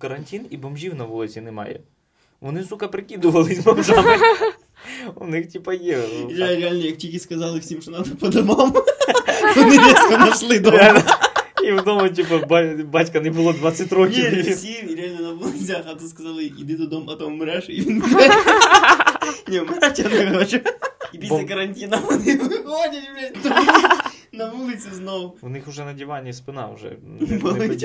Карантин і бомжів на вулиці немає. Вони, сука, прикидувались бомжами. У них, типа, є. Я реально, як тільки сказали всім, що треба по домам, вони різко знайшли дома. І вдома, типу, батька не було 20 Ні, років. всі реально на вулицях, а то сказали, іди додому, а то вмреш, і він вмре. Ні, вмирати я не хочу. І після карантину вони виходять, блядь, на вулицю знову. У них вже на дивані спина вже не, не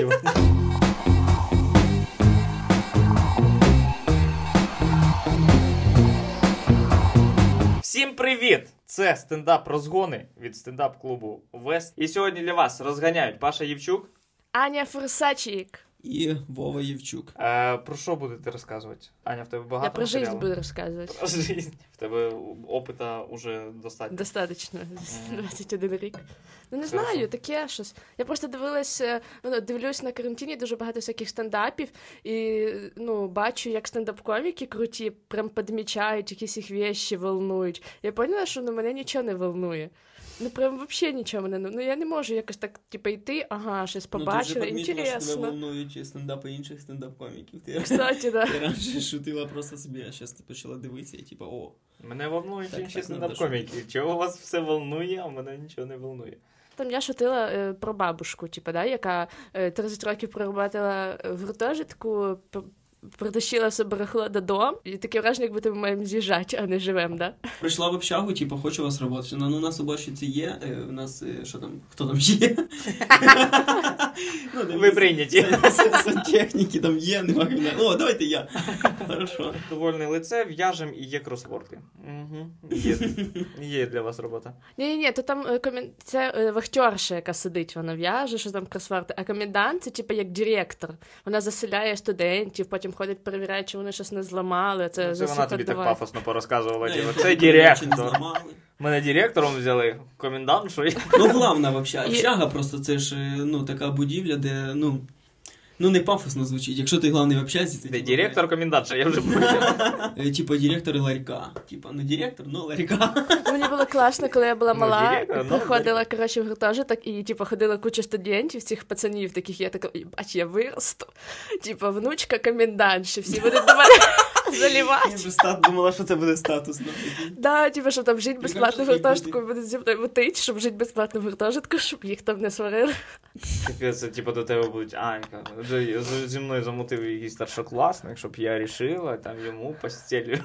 Всім привіт! Це стендап розгони від стендап-клубу Вест. І сьогодні для вас розганяють Паша Євчук. Аня Фурсачик. І Вова Євчук. Е, про що будете розказувати? Аня, в тебе багато Я про жизнь матеріалу? буду рассказывать. Про жизнь. В тебе опита уже достатньо. Достаточно. Мгм. 21 рік. Ну не Хорошо. знаю, таке щось. Я просто дивилась, е, ну, дивлюсь на карантині дуже багато всяких стендапів, і ну, бачу, як стендап-коміки круті, прям підмічають, якісь їх вещі волнують. Я поняла, що на мене нічого не волнує. Ну прям взагалі нічого мене не. Ну я не можу якось так, типу, йти, ага, щось побачила, Ну, ти вже тебе волнують стендапи інших стендап-коміків. Ти Кстати, да. ти раніше шутила просто собі, а зараз ти почала дивитися і типа, о, Мене волнують Так, інші так, стендап-коміки. Чого вас все волнує, а мене нічого не волнує. Там я шутила е, про бабушку, типу, да, яка е, 30 років проработала в гуртожитку, притащила все барахло додому, і таке враження, якби ми маємо з'їжджати, а не живемо, да? Прийшла в общагу, типу, хочу у вас роботи. Ну, у нас у є, е, у нас, е, що там, хто там є? Ну, Ви прийняті. Сантехніки там є, нема кабінету. О, давайте я. Хорошо. Довольне лице, в'яжем і є кросворди. Угу. Є, є для вас робота. Ні, ні, ні, то там е, це е, вахтерша, яка сидить, вона в'яже, що там кросворди, а комендант це типу як директор. Вона заселяє студентів, потім ходить, перевіряють, чи вони щось не зламали. Це, Це вона тобі так пафосно порозказувала. Ну, типу, Це директор. Мене директором взяли, комендант, що Ну, главна взагалі, І- общага просто це ж, е, ну, така будівля, де, ну, ну, не пафосно звучить. Якщо ти главний в общазі, це Де типу, директор, комендантша, я вже поняв. е, Типа директор ларька. Типа, не директор, но ларька. Мені було класно, коли я була Ну, мала, директор, ну, приходила коротше в гуртожиток і типу ходила куча студентів, цих пацанів, таких я така, бач, я виросту. Типа, внучка комендантші, всі будуть до мене Я заливати. вже стат думала, що це буде статусно. Да, типу, що там жить безплатно в гуртожитку, буде зі мною мутить, щоб жити безплатно в гуртожитку, щоб їх там не сварили. Таке це, типу, до тебе будуть Анька. Зі мною замутив якийсь старшокласник, щоб я рішила, там йому постіль.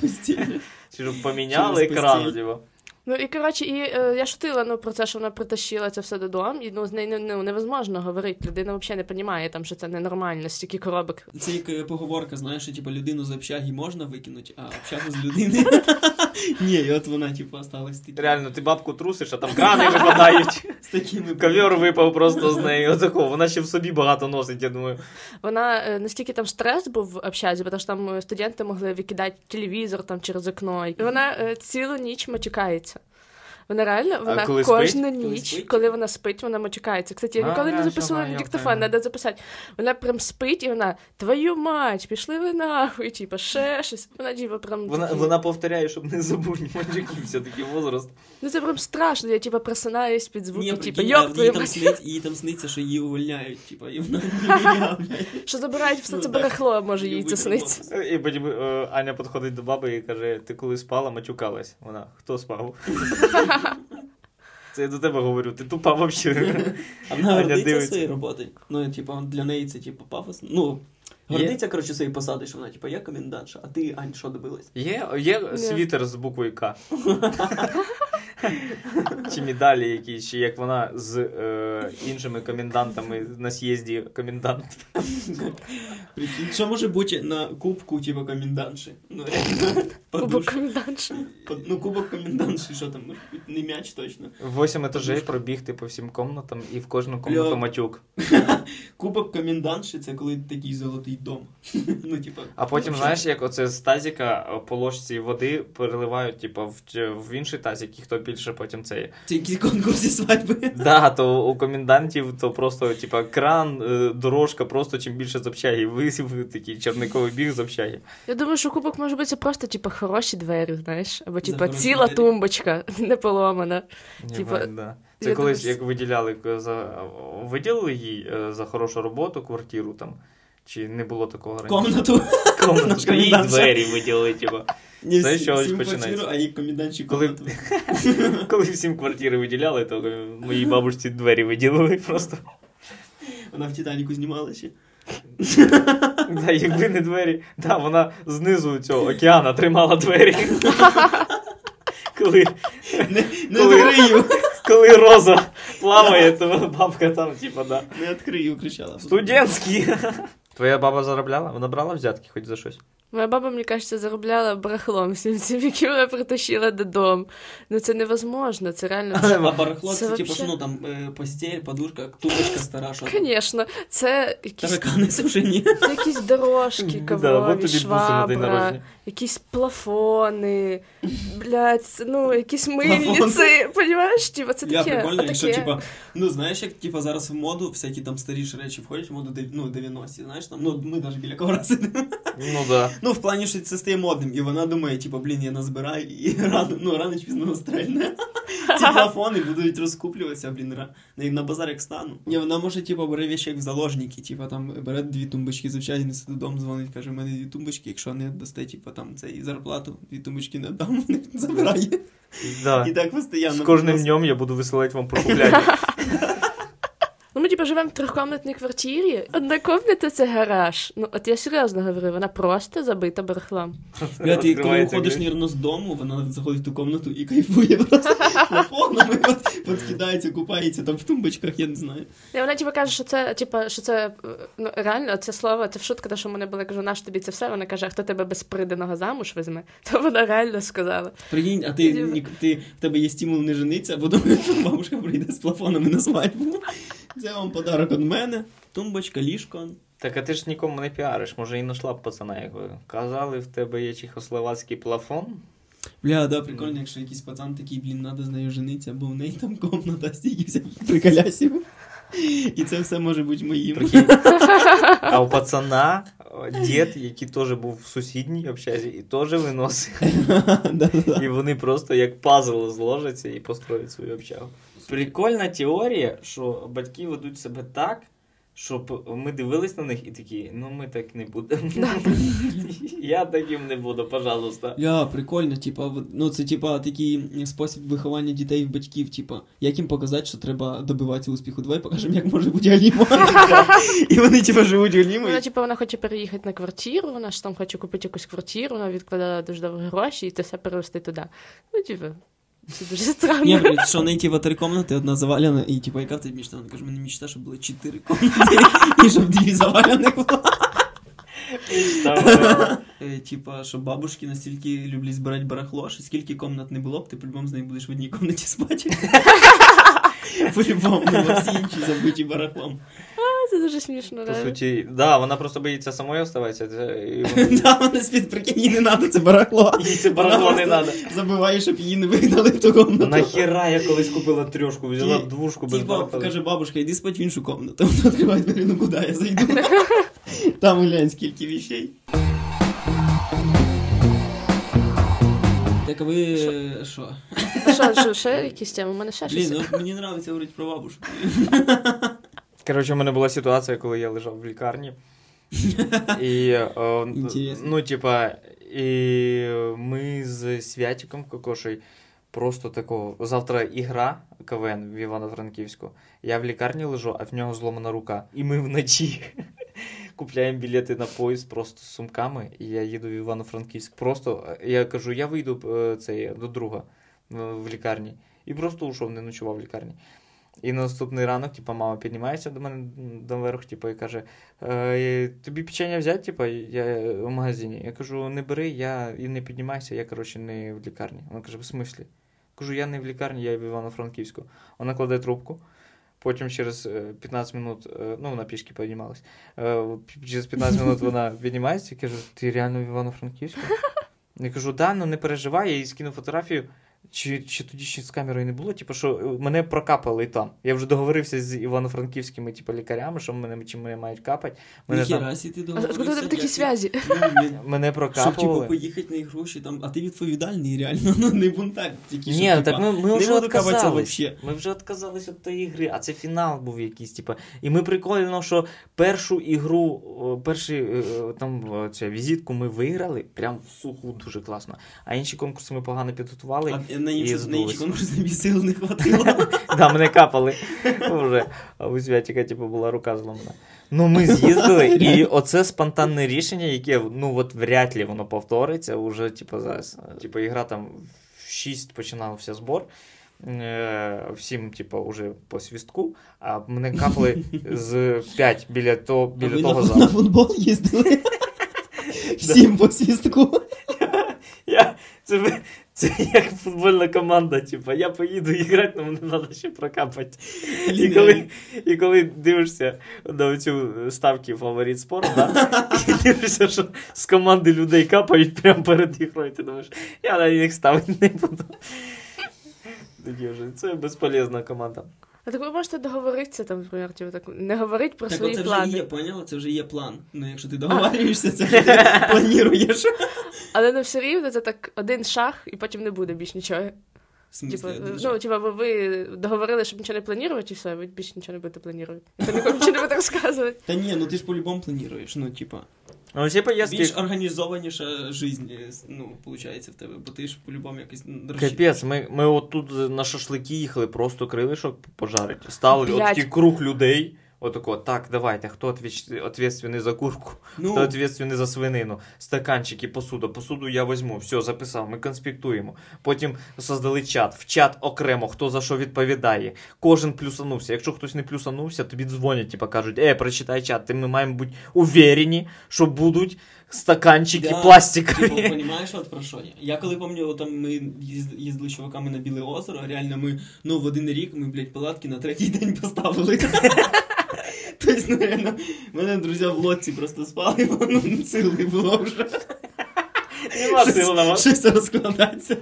Постійно. Чи щоб поміняли екран, типу. Ну і коротше, і е, я шутила ну, про це, що вона притащила це все додому, і ну, з нею ну, невозможно говорити. Людина взагалі не розуміє, там, що це ненормально, стільки коробок. Це як е, поговорка, знаєш, що типу, людину з общаги можна викинути, а общагу з людини. Ні, і от вона, типу, осталась такі- Реально, ти бабку трусиш, а там крани випадають. з такими. Ковер випав просто з неї. Отако. Вона ще в собі багато носить, я думаю. Вона е, настільки там стрес був в общазі, бо там е, студенти могли викидати телевізор там через окно. І вона е, цілу ніч матюкається. Вона реально, вона коли кожну спить? Коли ніч, спить? коли вона спить, вона матюкається. Кстати, я ніколи я не записувала на диктофон, треба записати. Вона прям спить і вона твою мать, пішли ви нахуй, типа ще щось. Вона типа прям Вона, такі- вона повторяє, щоб не забути мальчики, все-таки возраст. Ну це прям страшно. Я типа просинаюсь під звуки, типа йоп твою їй там мать, сниться, їй там сниться, що її увольняють, типа, і вона що забирають все Ну, це барахло, може їй це сниться. І потім е, Аня підходить до баби і каже: ти коли спала, матюкалась. Вона, хто спав? Це я до тебе говорю, ти тупа взагалі. Вона гордиться своєю роботою. Ну, типа, для неї це, типу, пафосно. Ну, гордиться, коротше, своєю посадою, що вона, типа, я комендантша, а ти, Ань, що добилась? Є, є світер з буквою К. Чи медалі якісь, чи як вона з е, іншими комендантами на з'їзді комендант. Прикинь, що може бути на кубку, типа, комендантши? Ну, Кубок комендантші. Ну, кубок комендантши, що там, може бути, не м'яч точно. Восім етажей пробігти по всім комнатам і в кожну комнату матюк. Кубок комендантши це коли такий золотий дом. Ну, типа. А потім, ну, знаєш, як оце з тазіка по ложці води переливають, типу, в, в інший тазик, і хто більше потім цей. Якісь конкурси свадьби. Да, то у комендантів то просто, типа, кран, е, дорожка, просто чим більше з общаги. Висів такий черниковий біг з общаги. Я думаю, що кубок може бути просто типа хороші двері, знаєш, або типа ціла двері. тумбочка, не поломана. Типа, да. Це я колись, думаю, як виділяли за виділили їй е, за хорошу роботу квартиру там. Чи не було такого раніше? Комнату. Комнату. Наш двері виділили, типу. Не Знаєш, що всім починається? квартиру, а їй комендантську Коли- комнату. Коли всім квартири виділяли, то моїй бабусі двері виділили просто. Вона в Титаніку знімала ще. Да, якби не двері. Да, вона знизу цього океана тримала двері. Коли, Не, не Коли- відкрию. коли роза плаває, то бабка там, типа, да. Не відкрию, кричала. Студентський. Твоя баба заробляла? Вона брала взятки хоч за щось? Моя баба, мені кажеться, заробляла барахлом всім цим, які вона притащила додому. Ну це невозможно, це реально. А барахло, Це це типу, що ну там е, постель, подушка, тумбочка стара, що. Звісно, це якісь, Таракани сушені. це якісь дорожки, Да, на день швабра, якісь плафони, блядь, ну, якісь мильниці, понімаєш? Типа, це Я прикольно, якщо, типа, ну знаєш, як типа зараз в моду всякі там старіші речі входять в моду ну, 90-ті, знаєш, там, ну ми навіть біля ковра сидимо. Ну да. Ну, в плані, що це стає модним, і вона думає, типа, блін, я назбираю і рано, ну, рано чи пізно стрельне. Ці плафони будуть розкуплюватися, блін, ра- на, на базар як стану. Ні, вона може, типа, бере вещи як в заложники, типа там бере дві тумбочки, звичайно, несе додому, дзвонить, каже, у мене дві тумбочки, якщо не дасте, типа, там цей зарплату, дві тумбочки не дам, забирає. да. І так постійно. З кожним днем я буду висилати вам прокупляння. Ну, ми типу, живемо в трьохкомнатній квартирі. Одна комната це гараж. Ну, от я серйозно говорю, вона просто забита барахлом. Я ти коли ключ. наверное, з дому, вона заходить в ту комнату і кайфує просто плафонами, от, подкидається, купається там в тумбочках, я не знаю. І вона типу каже, що це, типу, що це ну, реально це слово, це в шутка, те, що мене було, я кажу, наш тобі це все. Вона каже, а хто тебе без приданого замуж візьме? То вона реально сказала. Прикинь, а ти, ні- ти, в тебе є стимул не жениться, бо думаєш, що бабушка прийде з плафонами на свадьбу. Це вам подарок від мене, тумбочка, ліжко. Так, а ти ж нікому не піариш, може і нашла б пацана, як ви казали, в тебе є чехословацький плафон. Бля, да, прикольно, якщо якийсь пацан такий, блін, надо з нею жениться, бо в неї там комната стільки всяких приколясів. І це все може бути моїм. А у пацана дід, який теж був в сусідній общазі, і теж виносив. І вони просто як пазл зложаться і построять свою общагу. Прикольна теорія, що батьки ведуть себе так, щоб ми дивились на них і такі, ну ми так не будемо. Я таким не буду, пожалуйста. Бля, прикольно, типа, ну це типа такий спосіб виховання дітей в батьків, типа, як їм показати, що треба добиватися успіху. Давай покажемо, як може бути Аліма. І вони, типа, живуть Вона, Алімою. типу, вона хоче переїхати на квартиру, вона ж там хоче купити якусь квартиру, вона відкладала дуже довго гроші і це все перевести туди. Ну, типу, це дуже странно. Ні, блядь, що знайти в три комнати, одна завалена, і типа, яка в тебе мечта? Вона каже, мене мечта, щоб було чотири комнати, і щоб дві завалених було. Е, Типа, що бабушки настільки люблять збирати барахло, що скільки комнат не було б, ти по-любому з нею будеш в одній комнаті спати. По-любому, бо всі інші забиті барахлом. Дуже смішно, По суті, да, вона просто боїться самою оставатися. це- і вона- Да, вона спить, прикинь, їй не треба це барахло. Їй це барахло Вона не треба. Забиває, щоб її не вигнали в ту комнату. Нахера я колись купила трьошку, взяла двушку без барахла. каже, бабушка, йди спать в іншу комнату. Вона відкриває двері, ну куди я зайду? Там глянь, скільки вещей. Так а ви е, що? Що, що, ще якісь теми? У мене ще Блін, ну мені подобається говорити про бабушку. Коротше, у мене була ситуація, коли я лежав в лікарні. І, е, Інтересно. ну, типа, і ми з Святіком Кокошей просто такого. Завтра ігра КВН в Івано-Франківську. Я в лікарні лежу, а в нього зломана рука. І ми вночі купляємо білети на поїзд просто з сумками, і я їду в Івано-Франківськ. Просто е, я кажу, я вийду е, цей, до друга в лікарні. І просто ушов, не ночував в лікарні. І на наступний ранок, типа, мама піднімається до мене доверху, типу, і каже: е, тобі печення взяти, типа, я в магазині. Я кажу, не бери, я і не піднімайся, я, коротше, не в лікарні. Вона каже, в смислі? Кажу, я не в лікарні, я в Івано-Франківську. Вона кладе трубку. Потім через е, 15 минут, е, ну, вона пішки піднімалась. Через 15 минут вона піднімається і каже, ти реально в Івано-Франківську? Я кажу, да, ну не переживай, я їй скину фотографію. Чи, чи тоді ще з камерою не було, типу, що мене прокапали там. Я вже договорився з івано-франківськими типу, лікарями, що мене чи мене мають капати. Мене, там, сі ти А договорився. откуда там такі зв'язі? Мене Щоб, типу, поїхати на гроші там, а ти відповідальний, реально, ну не бунтар. Тільки, Ні, що, ну, так типа, ми, ми вже відказались. Ми вже відказались від тієї гри, а це фінал був якийсь, типу. І ми прикольно, що першу ігру, першу е, там ця візитку ми виграли, прям в суху дуже класно. А інші конкурси ми погано підготували. А на на конкурси тобі сил не хватило. Да, мене капали вже. А у Святіка, типу, була рука зламана. Ну, ми з'їздили, і оце спонтанне рішення, яке ну от вряд ли воно повториться. Уже, типу, зараз. Типу, ігра там в 6 починався збор. Е, Всім, типу, уже по свістку, а мене капали з 5 біля, то, А біля того на, залу. на футбол їздили? Всім по свістку. Це, ви- це як футбольна команда, типу, я поїду грати, але мені треба ще прокапати. І коли, і коли дивишся на цю ставки фаворит спорт, да? і дивишся, що з команди людей капають прямо перед ігрою, ти думаєш, я на них ставити не буду. Такі вже, це безполезна команда. А так ви можете договоритися там, наприклад, типу, так, не говорить про Так свої оце вже плани. є, поняла? Це вже є план. Ну, якщо ти договорюєшся, це вже ти плануєш. Але ну все рівно це так один шаг, і потім не буде більш нічого. Один ну, типа, ви, договорили, щоб нічого не планувати, і все, ви більше нічого не будете планувати. І нікому нічого не буде розказувати. Та ні, ну ти ж по-любому плануєш, ну, типа. Ну, всі поїздки, Більш організованіша жизнь, е, ну, виходить, в тебе, бо ти ж по-любому якийсь дрожчий. Капець, ми, ми от тут на шашлики їхали, просто крилишок пожарити. Стали от такий круг людей. Отако, так, давайте, хто ответственний за курку, хто Ну, ответственний за свинину, стаканчики, посуда. Посуду я візьму, все, записав, ми конспектуємо. Потім создали чат. В чат окремо, хто за що відповідає. Кожен плюсанувся. Якщо хтось не плюсанувся, тобі дзвонять, типа кажуть, е, прочитай чат. Ти ми маємо бути уверені, що будуть стаканчики Да, пластикові. Типу, понімаєш, от про що я? Я коли пам'ятаю, там ми їзд- їздили з чуваками на Біле озеро, реально ми, ну, в один рік ми, блядь, палатки на третій день поставили. Тобто, наверное, мене друзі в лодці просто спали, воно ну, сил не було вже. Нема сил на вас. Щось розкладатися.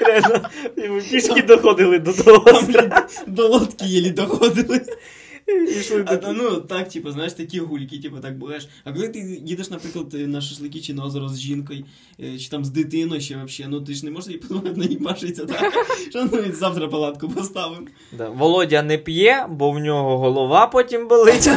Реально, йому пішки доходили до того. До лодки єлі доходили. І А, та, ну, так, типу, знаєш, такі гульки, типу, так будеш. А коли ти їдеш, наприклад, на шашлики чи на озеро з жінкою, е, чи там з дитиною ще вообще, ну ти ж не можеш їй подумати, на ній башиться так, що ну завтра палатку поставимо. Да. Володя не п'є, бо в нього голова потім болить.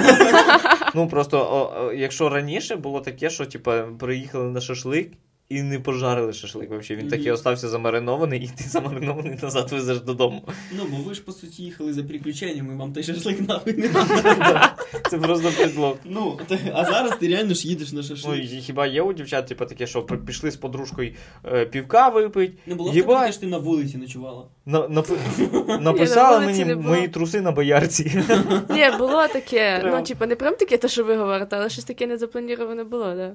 ну просто, о, о, якщо раніше було таке, що типа приїхали на шашлик. І не пожарили шашлик вообще. Він так і остався замаринований, і ти замаринований назад везеш додому. Ну, бо ви ж, по суті, їхали за приключеннями, вам той шашлик нахуй не треба. Це просто предлог. Ну, а зараз ти реально ж їдеш на Ну, шашлик. і хіба є у дівчат, типа таке, що пішли з подружкою е, півка випить, Не було в Єбать. що ти на вулиці ночувала. написала мені мої труси на боярці. Ні, було таке. Ну, типа, не прям таке, те, що ви говорите, але щось таке незаплановане було, да.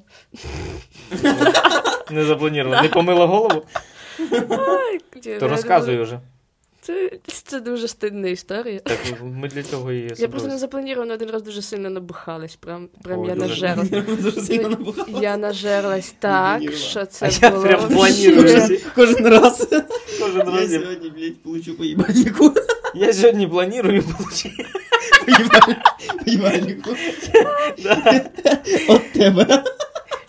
Не заплановано. Не помила голову, то розказуй вже. Це, це дуже стидна історія. Так ми для цього і Я просто не заплановано один раз дуже сильно набухалась. Прям, прям О, я дуже. нажерлась. Дуже сильно. Я нажерлась так, що це А я прям планую. Кожен, кожен раз. Кожен Я раз я- сьогодні, блядь, получу по їбальнику. Я сьогодні планую получити. По їбаль- От тебе.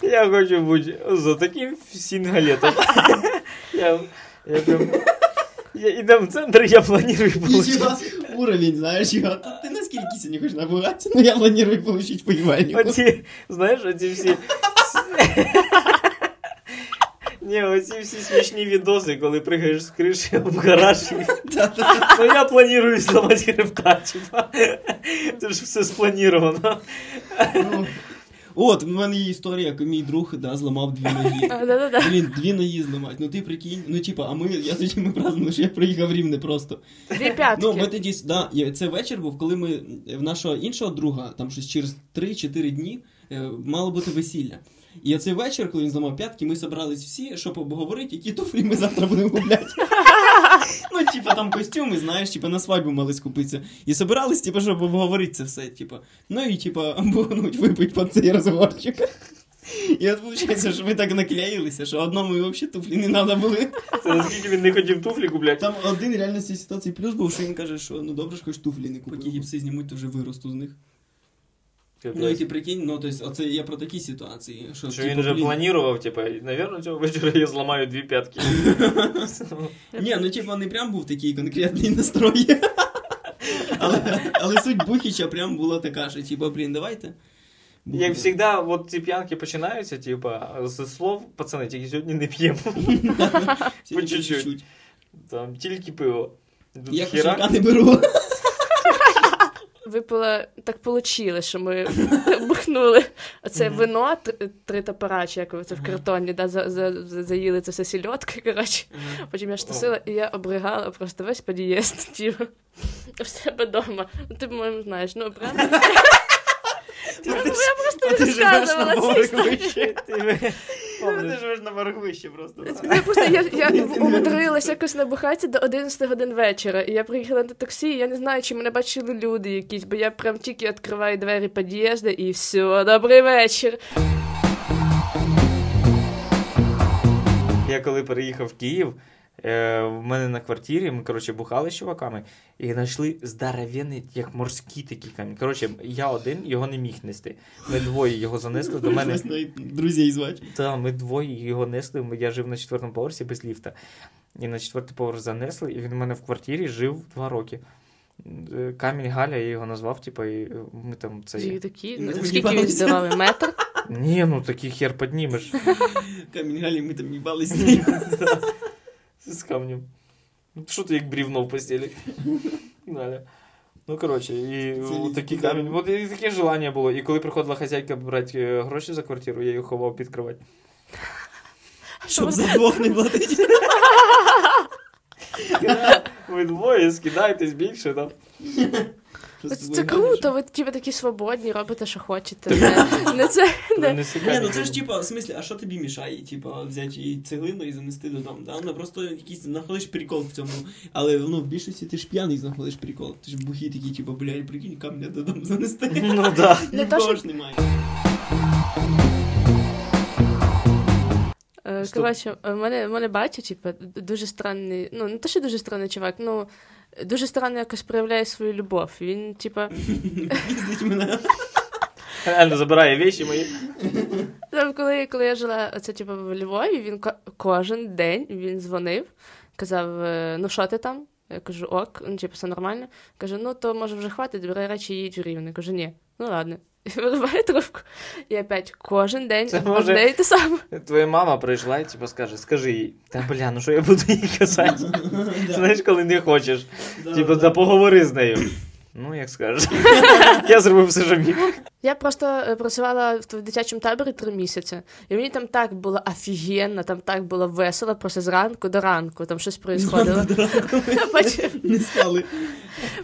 Я хочу бути за таким сингалетом. Я, я прям... Я іду в центр, я планую получити. Ничего, уровень, знаешь, его. Ты наскільки сьогодні хочеш набухатися, но я планирую получить по їбальнику. Оці, знаєш, оці всі... Ні, оці всі смішні відоси, коли пригаєш з криші в гараж. Ну я планую зламати хребта, типа. Це ж все сплановано. От, в мене є історія, як мій друг да, зламав дві ноги. Блін, дві ноги зламати. Ну ти прикинь, ну типа, а ми, я тоді ми празднували, що я приїхав в Рівне просто. Дві п'ятки. Ну, ми тоді, да, це вечір був, коли ми в нашого іншого друга, там щось через 3-4 дні, е, мало бути весілля. І цей вечір, коли він зламав п'ятки, ми зібрались всі, щоб обговорити, які туфлі ми завтра будемо купляти. Ну, типа, там костюми, знаєш, типа на свадьбу мали скупитися. І собирались, типа, щоб обговорити це все, типа. Ну і типа, обогнуть, випить під цей розговорчик. І от виходить, що ми так наклеїлися, що одному взагалі туфлі не треба були. Це наскільки він не хотів туфлі купляти. Там один реально з цієї ситуації плюс був, що він каже, що ну добре, що хоч туфлі не купив. Поки гіпси знімуть, то вже виросту з них. Ну, і ти прикинь, ну, тобто, оце я про такі ситуації. Що, Що типу, він вже блін, планував, типу, навірно, цього вечора я зламаю дві п'ятки. Ні, ну типа не прям був такий конкретний настрой. але, але суть Бухіча прям була така, що типа, блін, давайте. Як завжди, от ці п'янки починаються, типа, з слов, пацани, тільки сьогодні не п'ємо. По чуть-чуть. Там тільки пиво. Я хіра. кошелька не беру. Випила, так получило, що ми бухнули оце вино, три топора, чи як це в картоні, да, за, за, за- заїли це все сільотки, коротше. Потім я штасила, і я обригала просто весь під'їзд, типу, в себе вдома. Ну, ти, по-моєму, знаєш, ну. Типу, я просто А розказувала ці історії. Ти живеш на поверх просто. Я просто я, я умудрилася якось набухатися до 11 годин вечора. І я приїхала на таксі, і я не знаю, чи мене бачили люди якісь, бо я прям тільки відкриваю двері під'їзду і все, добрий вечір. Я коли переїхав в Київ, е, в мене на квартирі, ми, коротше, бухали з чуваками і знайшли здоровенний, як морський такий камінь. Коротше, я один його не міг нести. Ми двоє його занесли до мене. Друзей звати. Та, ми двоє його несли. Я жив на четвертому поверсі без ліфта. І на четвертий поверх занесли, і він у мене в квартирі жив два роки. Е, Камінь Галя, я його назвав, типу, і ми там це. І такі, Ми ну, там скільки він їбалися. Метр? Ні, ну такий хер піднімеш. Камінь Галі, ми там їбались з камнем. Ну, Що ти як брівно в постелі? Далі. Ну, коротше, і Це такий камінь. От і таке желання було. І коли приходила хазяйка брати е, гроші за квартиру, я її ховав під кровать. Щоб за двох не платити. Ви двоє скидаєтесь більше, там. Це круто, ви типу такі свободні, робите, що хочете. Не, не це, Ні, ну це ж типа, в смислі, а що тобі мішає? Типа, взяти її цеглину і занести додому. Да? Ну просто якийсь знаходиш прикол в цьому. Але ну, в більшості ти ж п'яний знаходиш прикол. Ти ж бухий такий, типа, блядь, прикинь, камня додому занести. Ну да. Не то, Нікого що- ж немає. Е, Коротше, в мене, в мене батя, типу, дуже странний, ну, не те, що дуже странний чувак, ну, дуже странно якось проявляє свою любов. Він, типа, мене. Реально забирає віші мої. там, коли, коли я жила оце, типу, в Львові, він ко- кожен день він дзвонив, казав, е, ну що ти там? Я кажу, ок, ну, типу, все нормально. Каже, ну то може вже хватить, бери речі і їдь у рівне. Кажу, ні, ну ладно. І вириває трубку. І опять кожен день Це може- одне і те саме. Твоя мама прийшла і типу скаже, скажи їй, та бля, ну що я буду їй казати? Знаєш, коли не хочеш. Типу, поговори з нею. Ну, як скажеш. Я зробив все, що міг. Я просто е, працювала в дитячому таборі три місяці, і мені там так було офігенно, там так було весело, просто зранку до ранку, там щось потім, Не стали.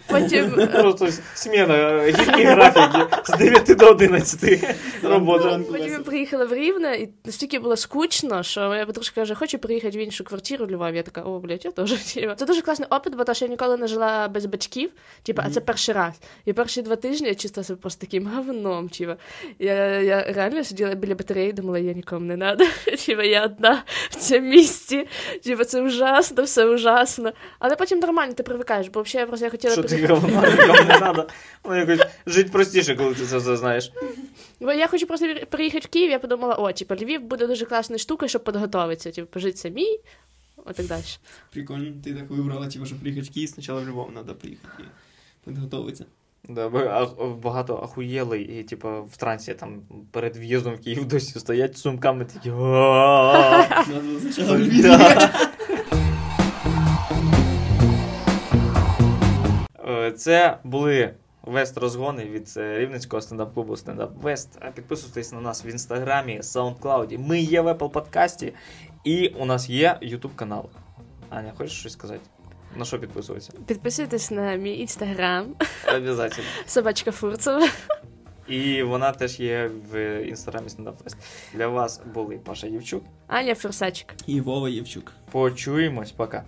потім е, Просто сміна гіркі графіки з 9 до 11 робота. Потім я приїхала в Рівне, і настільки було скучно, що моя подружка каже, хочу приїхати в іншу квартиру в Львові. Я така, о, блядь, я теж. Це дуже класний опит, бо то, що я ніколи не жила без батьків, типа, а це перший раз. І перші два тижні я чувствувала себе просто таким говном, типа. Я, я реально сиділа біля батареї, думала, я нікому не надо. Типа, я одна в цьому місці. Типа, це ужасно, все ужасно. Але потім нормально, ти привикаєш, бо взагалі я просто я хотіла Що ти говно, нікому не треба. Ну, якось жити простіше, коли ти це все знаєш. Бо я хочу просто приїхати в Київ, я подумала, о, типу, Львів буде дуже класною штукою, щоб підготуватися, типу, пожити самій, от так далі. Прикольно, ти так вибрала, типа, щоб приїхати в Київ, спочатку в Львов треба приїхати і підготовитися. Да, багато ахуєли, і типу в трансі там перед в'їздом в Київ досі стоять з сумками такі. Е, Це були Вест-розгони від е, Рівненського стендап-клубу Стендап Вест. А Підписуйтесь на нас в інстаграмі, SoundCloud. Ми є в Apple подкасті, і у нас є YouTube канал. Аня, хочеш щось сказати? На що підписуватися? Підписуйтесь на мій інстаграм, Обязательно. собачка Фурцева. І вона теж є в інстаграмі Стендап Для вас були Паша Євчук. Аня Фурсачик. І Вова Євчук. Почуємось, пока.